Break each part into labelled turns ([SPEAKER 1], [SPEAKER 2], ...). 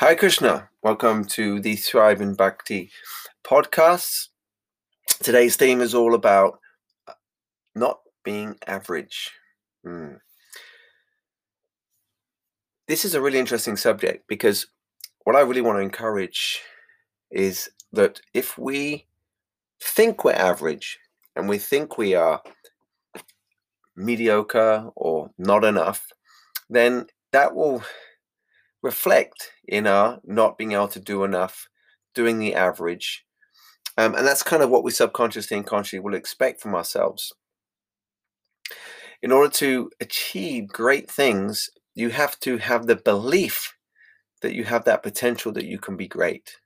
[SPEAKER 1] Hi Krishna, welcome to the Thrive in Bhakti podcast. Today's theme is all about uh, not being average. Hmm. This is a really interesting subject because what I really want to encourage is that if we think we're average and we think we are mediocre or not enough, then that will reflect in our not being able to do enough, doing the average. Um, and that's kind of what we subconsciously and consciously will expect from ourselves. In order to achieve great things, you have to have the belief that you have that potential that you can be great.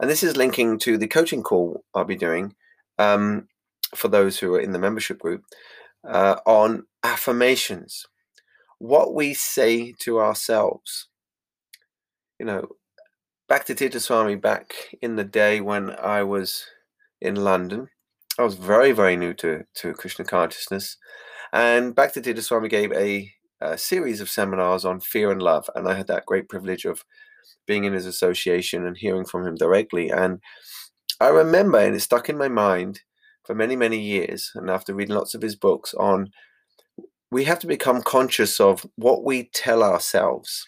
[SPEAKER 1] And this is linking to the coaching call I'll be doing um, for those who are in the membership group uh, on affirmations. What we say to ourselves. You know, Bhakti Tirtha Swami back in the day when I was in London. I was very, very new to, to Krishna consciousness. And Bhakti Tirtha Swami gave a, a series of seminars on fear and love. And I had that great privilege of being in his association and hearing from him directly. And I remember, and it stuck in my mind for many, many years, and after reading lots of his books, on we have to become conscious of what we tell ourselves.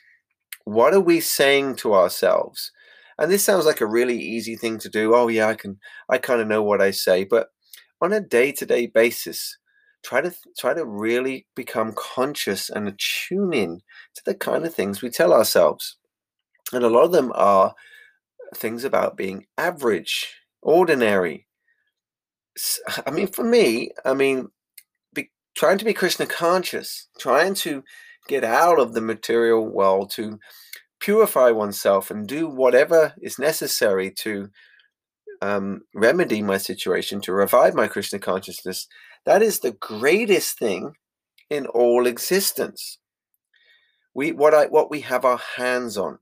[SPEAKER 1] What are we saying to ourselves? And this sounds like a really easy thing to do. Oh yeah, I can I kind of know what I say, but on a day-to-day basis, try to try to really become conscious and tune in to the kind of things we tell ourselves. And a lot of them are things about being average, ordinary. I mean, for me, I mean, be, trying to be Krishna conscious, trying to get out of the material world, to purify oneself and do whatever is necessary to um, remedy my situation, to revive my Krishna consciousness. That is the greatest thing in all existence. We what I what we have our hands on.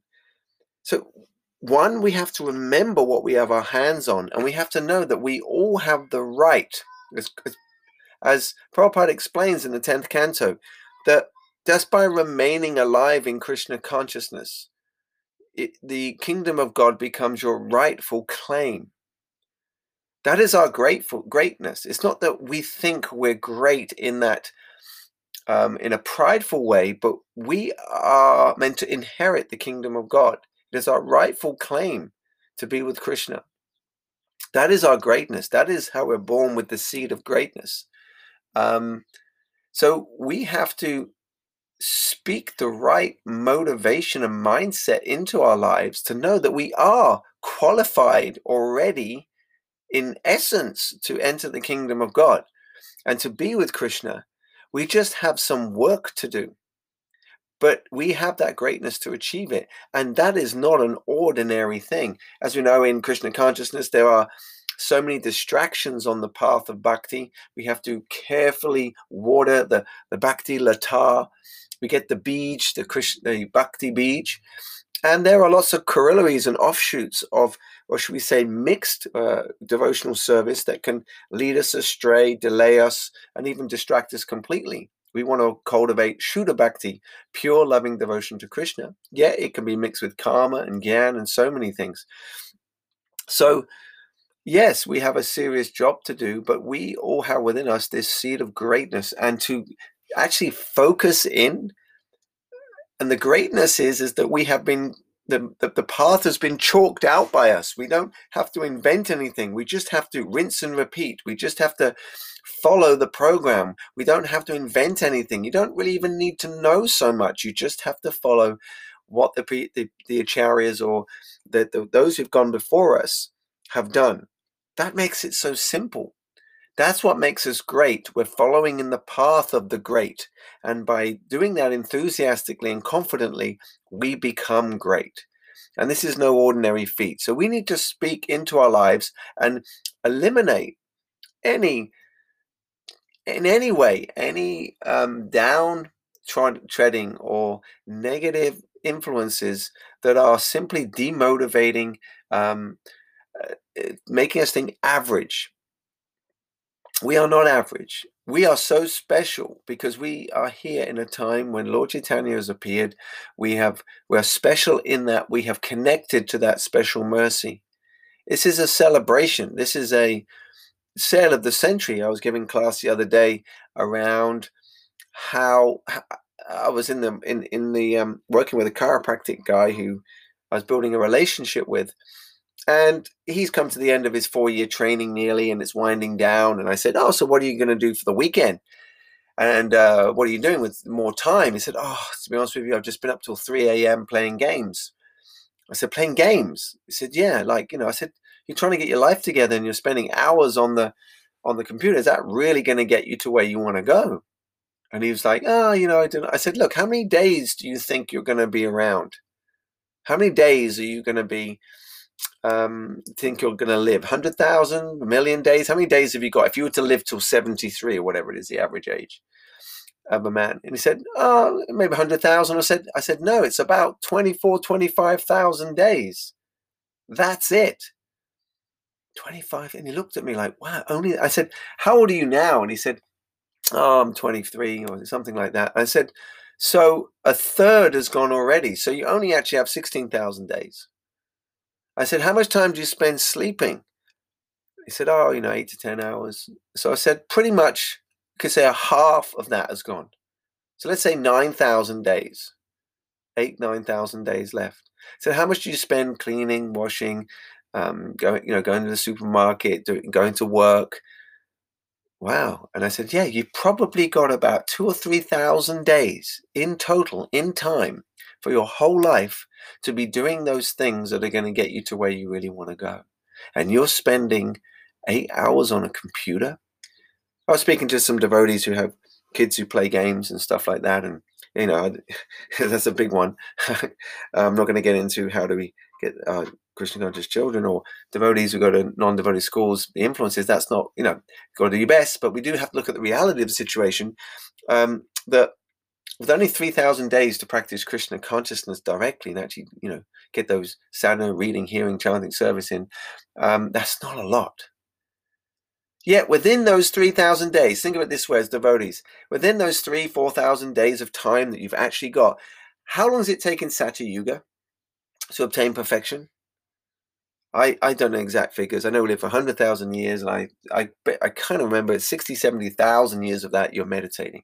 [SPEAKER 1] So, one, we have to remember what we have our hands on, and we have to know that we all have the right, as, as Prabhupada explains in the 10th canto, that just by remaining alive in Krishna consciousness, it, the kingdom of God becomes your rightful claim. That is our grateful greatness. It's not that we think we're great in that um, in a prideful way, but we are meant to inherit the kingdom of God. It is our rightful claim to be with Krishna. That is our greatness. That is how we're born with the seed of greatness. Um, so we have to speak the right motivation and mindset into our lives to know that we are qualified already in essence to enter the kingdom of God and to be with Krishna. We just have some work to do but we have that greatness to achieve it. And that is not an ordinary thing. As we know in Krishna consciousness, there are so many distractions on the path of bhakti. We have to carefully water the, the bhakti lata. We get the bija, the Krishna, the bhakti bija. And there are lots of corollaries and offshoots of, or should we say, mixed uh, devotional service that can lead us astray, delay us, and even distract us completely. We want to cultivate Shuddha Bhakti, pure loving devotion to Krishna. Yeah, it can be mixed with karma and gyan and so many things. So, yes, we have a serious job to do, but we all have within us this seed of greatness and to actually focus in. And the greatness is, is that we have been the, the, the, path has been chalked out by us. We don't have to invent anything. We just have to rinse and repeat. We just have to follow the program. We don't have to invent anything. You don't really even need to know so much. You just have to follow what the the, the acharyas or the, the, those who've gone before us have done. That makes it so simple. That's what makes us great. We're following in the path of the great. And by doing that enthusiastically and confidently, we become great. And this is no ordinary feat. So we need to speak into our lives and eliminate any in any way, any um, down treading or negative influences that are simply demotivating, um, uh, making us think average. We are not average. We are so special because we are here in a time when Lord Chaitanya has appeared. We have we are special in that we have connected to that special mercy. This is a celebration. This is a sale of the century. I was giving class the other day around how I was in the in in the um, working with a chiropractic guy who I was building a relationship with, and he's come to the end of his four year training nearly, and it's winding down. And I said, "Oh, so what are you going to do for the weekend?" And uh, what are you doing with more time? He said, "Oh, to be honest with you, I've just been up till three a.m. playing games." I said, "Playing games?" He said, "Yeah, like you know." I said, "You're trying to get your life together, and you're spending hours on the on the computer. Is that really going to get you to where you want to go?" And he was like, "Oh, you know, I didn't." I said, "Look, how many days do you think you're going to be around?" How many days are you going to be? Um, think you're going to live? Hundred thousand, a million days? How many days have you got? If you were to live till seventy-three or whatever it is, the average age of a man, and he said, "Oh, maybe hundred thousand. I said, "I said no. It's about 24, 25,000 days. That's it." 25 and he looked at me like wow only i said how old are you now and he said oh i'm 23 or something like that i said so a third has gone already. So you only actually have 16,000 days. I said, How much time do you spend sleeping? He said, Oh, you know, eight to 10 hours. So I said, Pretty much, you could say a half of that has gone. So let's say 9,000 days, eight, 9,000 days left. So how much do you spend cleaning, washing, um, going, you know, going to the supermarket, doing, going to work, Wow. And I said, Yeah, you've probably got about two or 3,000 days in total, in time, for your whole life to be doing those things that are going to get you to where you really want to go. And you're spending eight hours on a computer. I was speaking to some devotees who have kids who play games and stuff like that. And, you know, that's a big one. I'm not going to get into how do we get uh, Krishna conscious children or devotees who go to non-devotee schools, the influences, that's not, you know, got to do your best, but we do have to look at the reality of the situation um, that with only 3,000 days to practice Krishna consciousness directly and actually, you know, get those sadhana, reading, hearing, chanting, service in, um, that's not a lot. Yet within those 3,000 days, think of it this way as devotees, within those three, 4,000 days of time that you've actually got, how long has it taken Satya Yuga to obtain perfection? I, I don't know exact figures. I know we live for 100,000 years, and I, I, I kind of remember 60, 70,000 years of that you're meditating.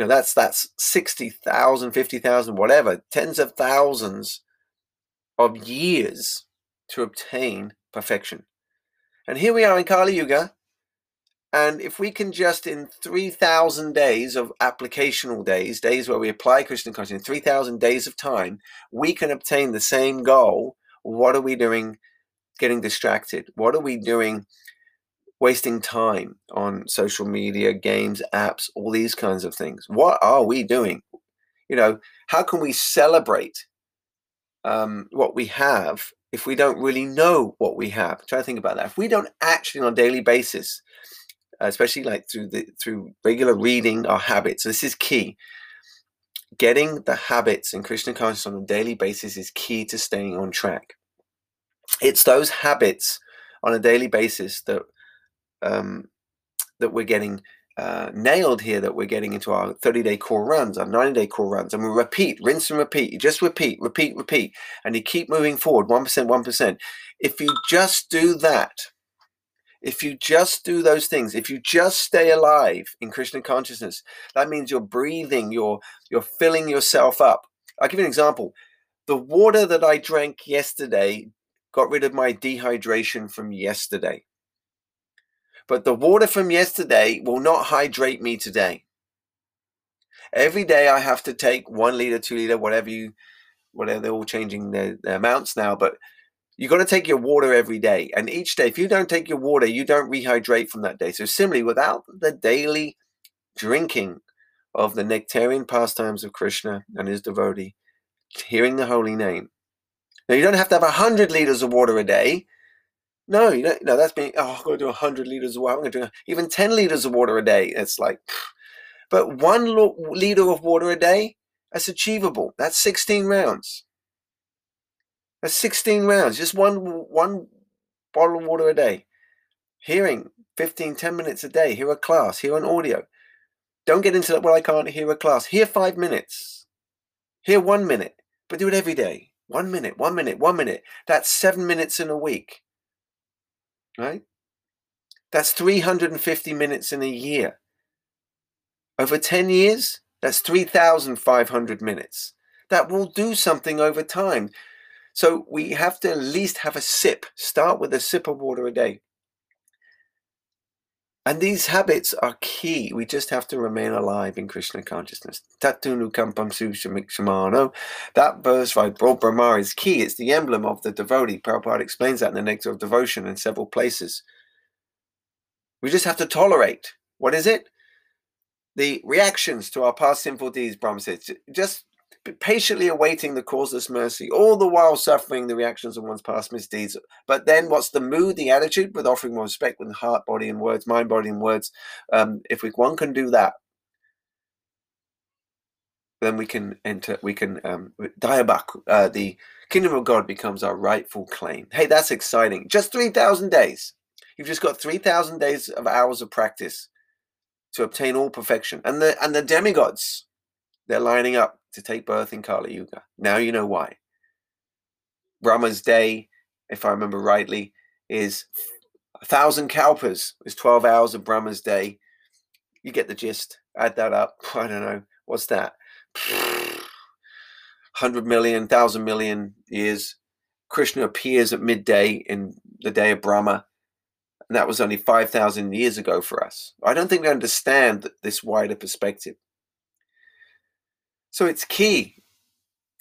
[SPEAKER 1] Know, that's, that's 60,000, 50,000, whatever, tens of thousands of years to obtain perfection. And here we are in Kali Yuga, and if we can just in 3,000 days of applicational days, days where we apply Krishna consciousness, 3,000 days of time, we can obtain the same goal what are we doing getting distracted? What are we doing wasting time on social media, games, apps, all these kinds of things? What are we doing? You know, how can we celebrate um, what we have if we don't really know what we have? Try to think about that. If we don't actually on a daily basis, especially like through the through regular reading our habits, this is key getting the habits in Krishna consciousness on a daily basis is key to staying on track. It's those habits on a daily basis that um, that we're getting uh, nailed here. That we're getting into our 30-day core runs, our 90-day core runs, and we repeat, rinse and repeat. You just repeat, repeat, repeat, and you keep moving forward, one percent, one percent. If you just do that, if you just do those things, if you just stay alive in Krishna consciousness, that means you're breathing, you're you're filling yourself up. I'll give you an example. The water that I drank yesterday got rid of my dehydration from yesterday. But the water from yesterday will not hydrate me today. Every day I have to take one liter, two liter, whatever you, whatever they're all changing their, their amounts now. But you got to take your water every day. And each day, if you don't take your water, you don't rehydrate from that day. So, similarly, without the daily drinking of the nectarian pastimes of Krishna and his devotee, hearing the holy name. Now, you don't have to have a 100 liters of water a day. No, you don't. No, that's being, oh, I'm going to do 100 liters of water. I'm going to do even 10 liters of water a day. It's like, but one liter of water a day, that's achievable. That's 16 rounds. That's 16 rounds, just one one bottle of water a day. Hearing 15, 10 minutes a day. Hear a class, hear an audio. Don't get into that, well, I can't hear a class. Hear five minutes. Hear one minute, but do it every day. One minute, one minute, one minute. That's seven minutes in a week. Right? That's 350 minutes in a year. Over 10 years, that's 3,500 minutes. That will do something over time. So we have to at least have a sip. Start with a sip of water a day. And these habits are key. We just have to remain alive in Krishna consciousness. Tatunu kampam shamano. That verse by Brahma is key. It's the emblem of the devotee. Prabhupada explains that in the Nectar of Devotion in several places. We just have to tolerate. What is it? The reactions to our past sinful deeds, Brahma says. Just patiently awaiting the causeless mercy, all the while suffering the reactions of one's past misdeeds. But then, what's the mood, the attitude? With offering more respect with heart, body, and words, mind, body, and words. Um, if we, one can do that, then we can enter. We can um, daya-bhak. Uh, the kingdom of God becomes our rightful claim. Hey, that's exciting! Just three thousand days. You've just got three thousand days of hours of practice to obtain all perfection, and the and the demigods, they're lining up to take birth in Kali Yuga. Now you know why. Brahma's day, if I remember rightly, is a thousand kalpas, is 12 hours of Brahma's day. You get the gist. Add that up. I don't know. What's that? 100 million, 1,000 million years. Krishna appears at midday in the day of Brahma. And that was only 5,000 years ago for us. I don't think we understand this wider perspective. So it's key.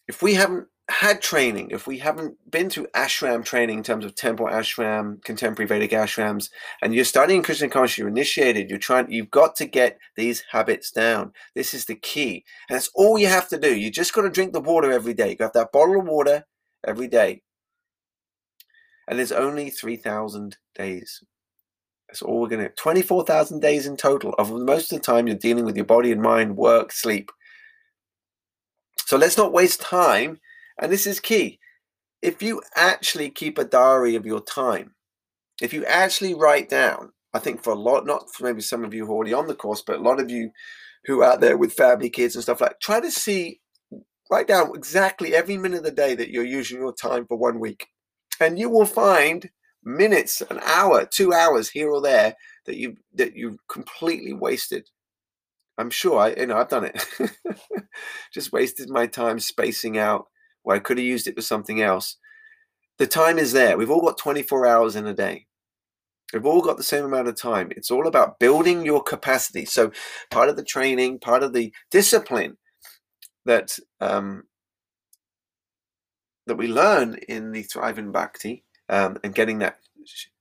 [SPEAKER 1] If we haven't had training, if we haven't been through ashram training in terms of temple ashram, contemporary Vedic ashrams, and you're studying Krishna consciousness, you're initiated, you're trying, you've got to get these habits down. This is the key. And that's all you have to do. You just got to drink the water every day. You have that bottle of water every day. And there's only 3,000 days. That's all we're going to 24,000 days in total. Of most of the time, you're dealing with your body and mind, work, sleep. So let's not waste time. And this is key. If you actually keep a diary of your time, if you actually write down, I think for a lot, not for maybe some of you who are already on the course, but a lot of you who are out there with family, kids, and stuff like, try to see, write down exactly every minute of the day that you're using your time for one week, and you will find minutes, an hour, two hours here or there that you that you've completely wasted I'm sure I, you know, I've done it. Just wasted my time spacing out where I could have used it for something else. The time is there. We've all got 24 hours in a day. We've all got the same amount of time. It's all about building your capacity. So, part of the training, part of the discipline that um, that we learn in the Thriving Bhakti um, and getting that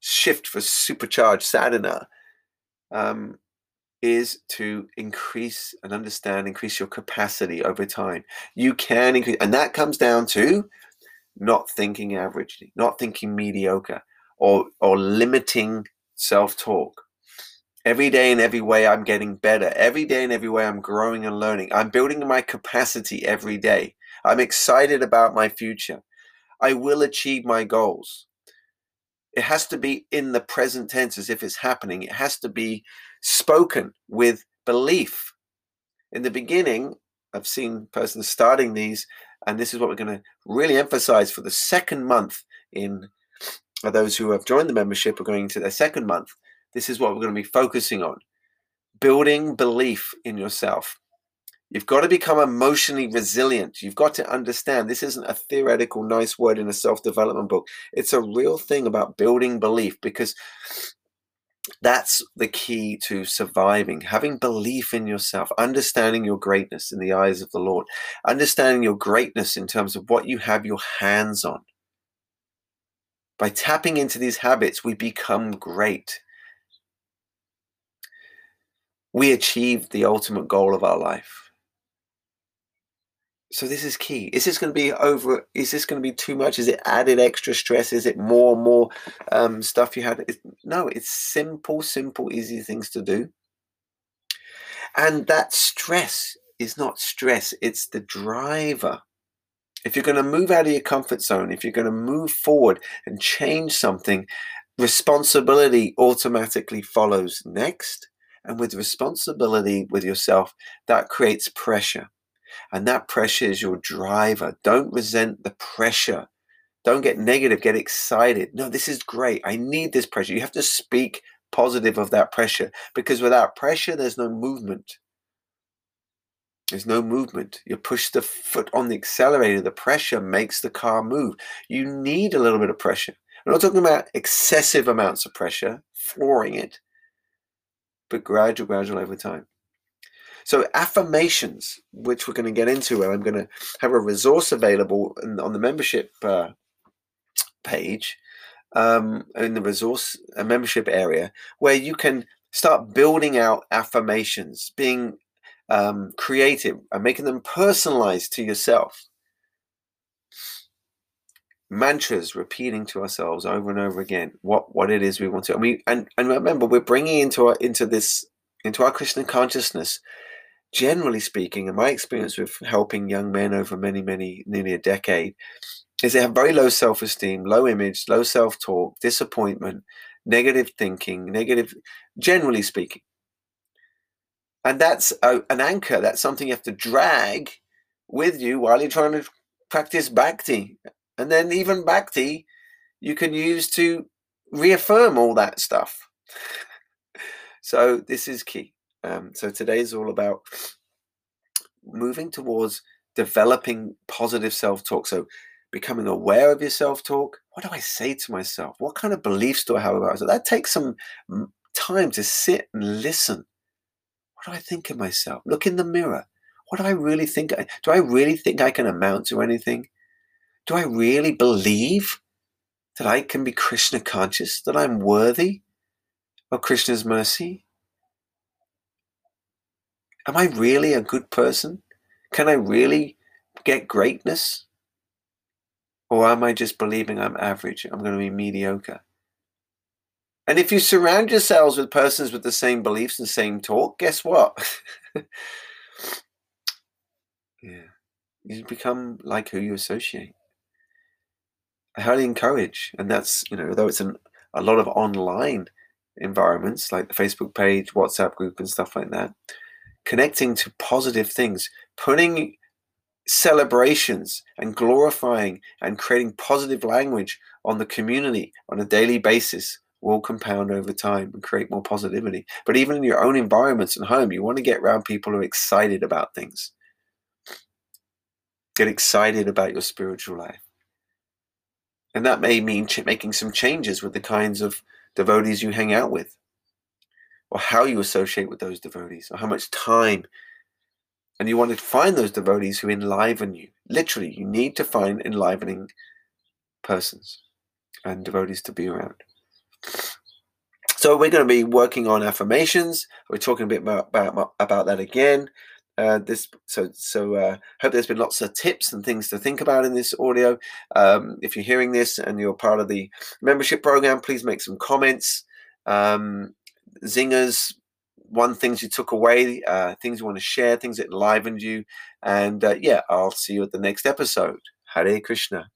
[SPEAKER 1] shift for supercharged sadhana um, is to increase and understand, increase your capacity over time. You can increase, and that comes down to not thinking averagely, not thinking mediocre, or or limiting self-talk. Every day in every way, I'm getting better. Every day in every way, I'm growing and learning. I'm building my capacity every day. I'm excited about my future. I will achieve my goals. It has to be in the present tense as if it's happening. It has to be spoken with belief. In the beginning, I've seen persons starting these, and this is what we're going to really emphasize for the second month in uh, those who have joined the membership are going into their second month. This is what we're going to be focusing on building belief in yourself. You've got to become emotionally resilient. You've got to understand this isn't a theoretical nice word in a self development book. It's a real thing about building belief because that's the key to surviving having belief in yourself understanding your greatness in the eyes of the lord understanding your greatness in terms of what you have your hands on. By tapping into these habits we become great. We achieve the ultimate goal of our life so this is key. Is this going to be over? Is this going to be too much? Is it added extra stress? Is it more and more um, stuff you had? No, it's simple, simple, easy things to do. And that stress is not stress, it's the driver. If you're going to move out of your comfort zone, if you're going to move forward and change something, responsibility automatically follows next. And with responsibility with yourself, that creates pressure. And that pressure is your driver. Don't resent the pressure. Don't get negative, get excited. No, this is great. I need this pressure. You have to speak positive of that pressure because without pressure, there's no movement. There's no movement. You push the foot on the accelerator, the pressure makes the car move. You need a little bit of pressure. I'm not talking about excessive amounts of pressure, flooring it, but gradual, gradual over time. So affirmations, which we're going to get into, and I'm going to have a resource available on the membership uh, page, um, in the resource a membership area, where you can start building out affirmations, being um, creative, and making them personalized to yourself. Mantras repeating to ourselves over and over again what what it is we want to and we and, and remember we're bringing into our into this into our krishna consciousness generally speaking in my experience with helping young men over many many nearly a decade is they have very low self-esteem low image low self-talk disappointment negative thinking negative generally speaking and that's a, an anchor that's something you have to drag with you while you're trying to practice bhakti and then even Bhakti, you can use to reaffirm all that stuff. so this is key. Um, so today is all about moving towards developing positive self-talk. So becoming aware of your self-talk. What do I say to myself? What kind of beliefs do I have about myself? That takes some time to sit and listen. What do I think of myself? Look in the mirror. What do I really think? Do I really think I can amount to anything? do I really believe that I can be Krishna conscious, that I'm worthy of Krishna's mercy? Am I really a good person? Can I really get greatness? Or am I just believing I'm average? I'm going to be mediocre. And if you surround yourselves with persons with the same beliefs and same talk, guess what? yeah. You become like who you associate. I highly encourage, and that's you know, though it's an, a lot of online environments like the Facebook page, WhatsApp group, and stuff like that, connecting to positive things, putting celebrations and glorifying and creating positive language on the community on a daily basis will compound over time and create more positivity. But even in your own environments and home, you want to get around people who are excited about things. Get excited about your spiritual life. And that may mean ch- making some changes with the kinds of devotees you hang out with, or how you associate with those devotees, or how much time. And you want to find those devotees who enliven you. Literally, you need to find enlivening persons and devotees to be around. So we're going to be working on affirmations. We're talking a bit about, about, about that again. Uh, this so so uh, hope there's been lots of tips and things to think about in this audio. Um, if you're hearing this and you're part of the membership program, please make some comments. Um, zingers, one things you took away, uh, things you want to share, things that enlivened you, and uh, yeah, I'll see you at the next episode. Hare Krishna.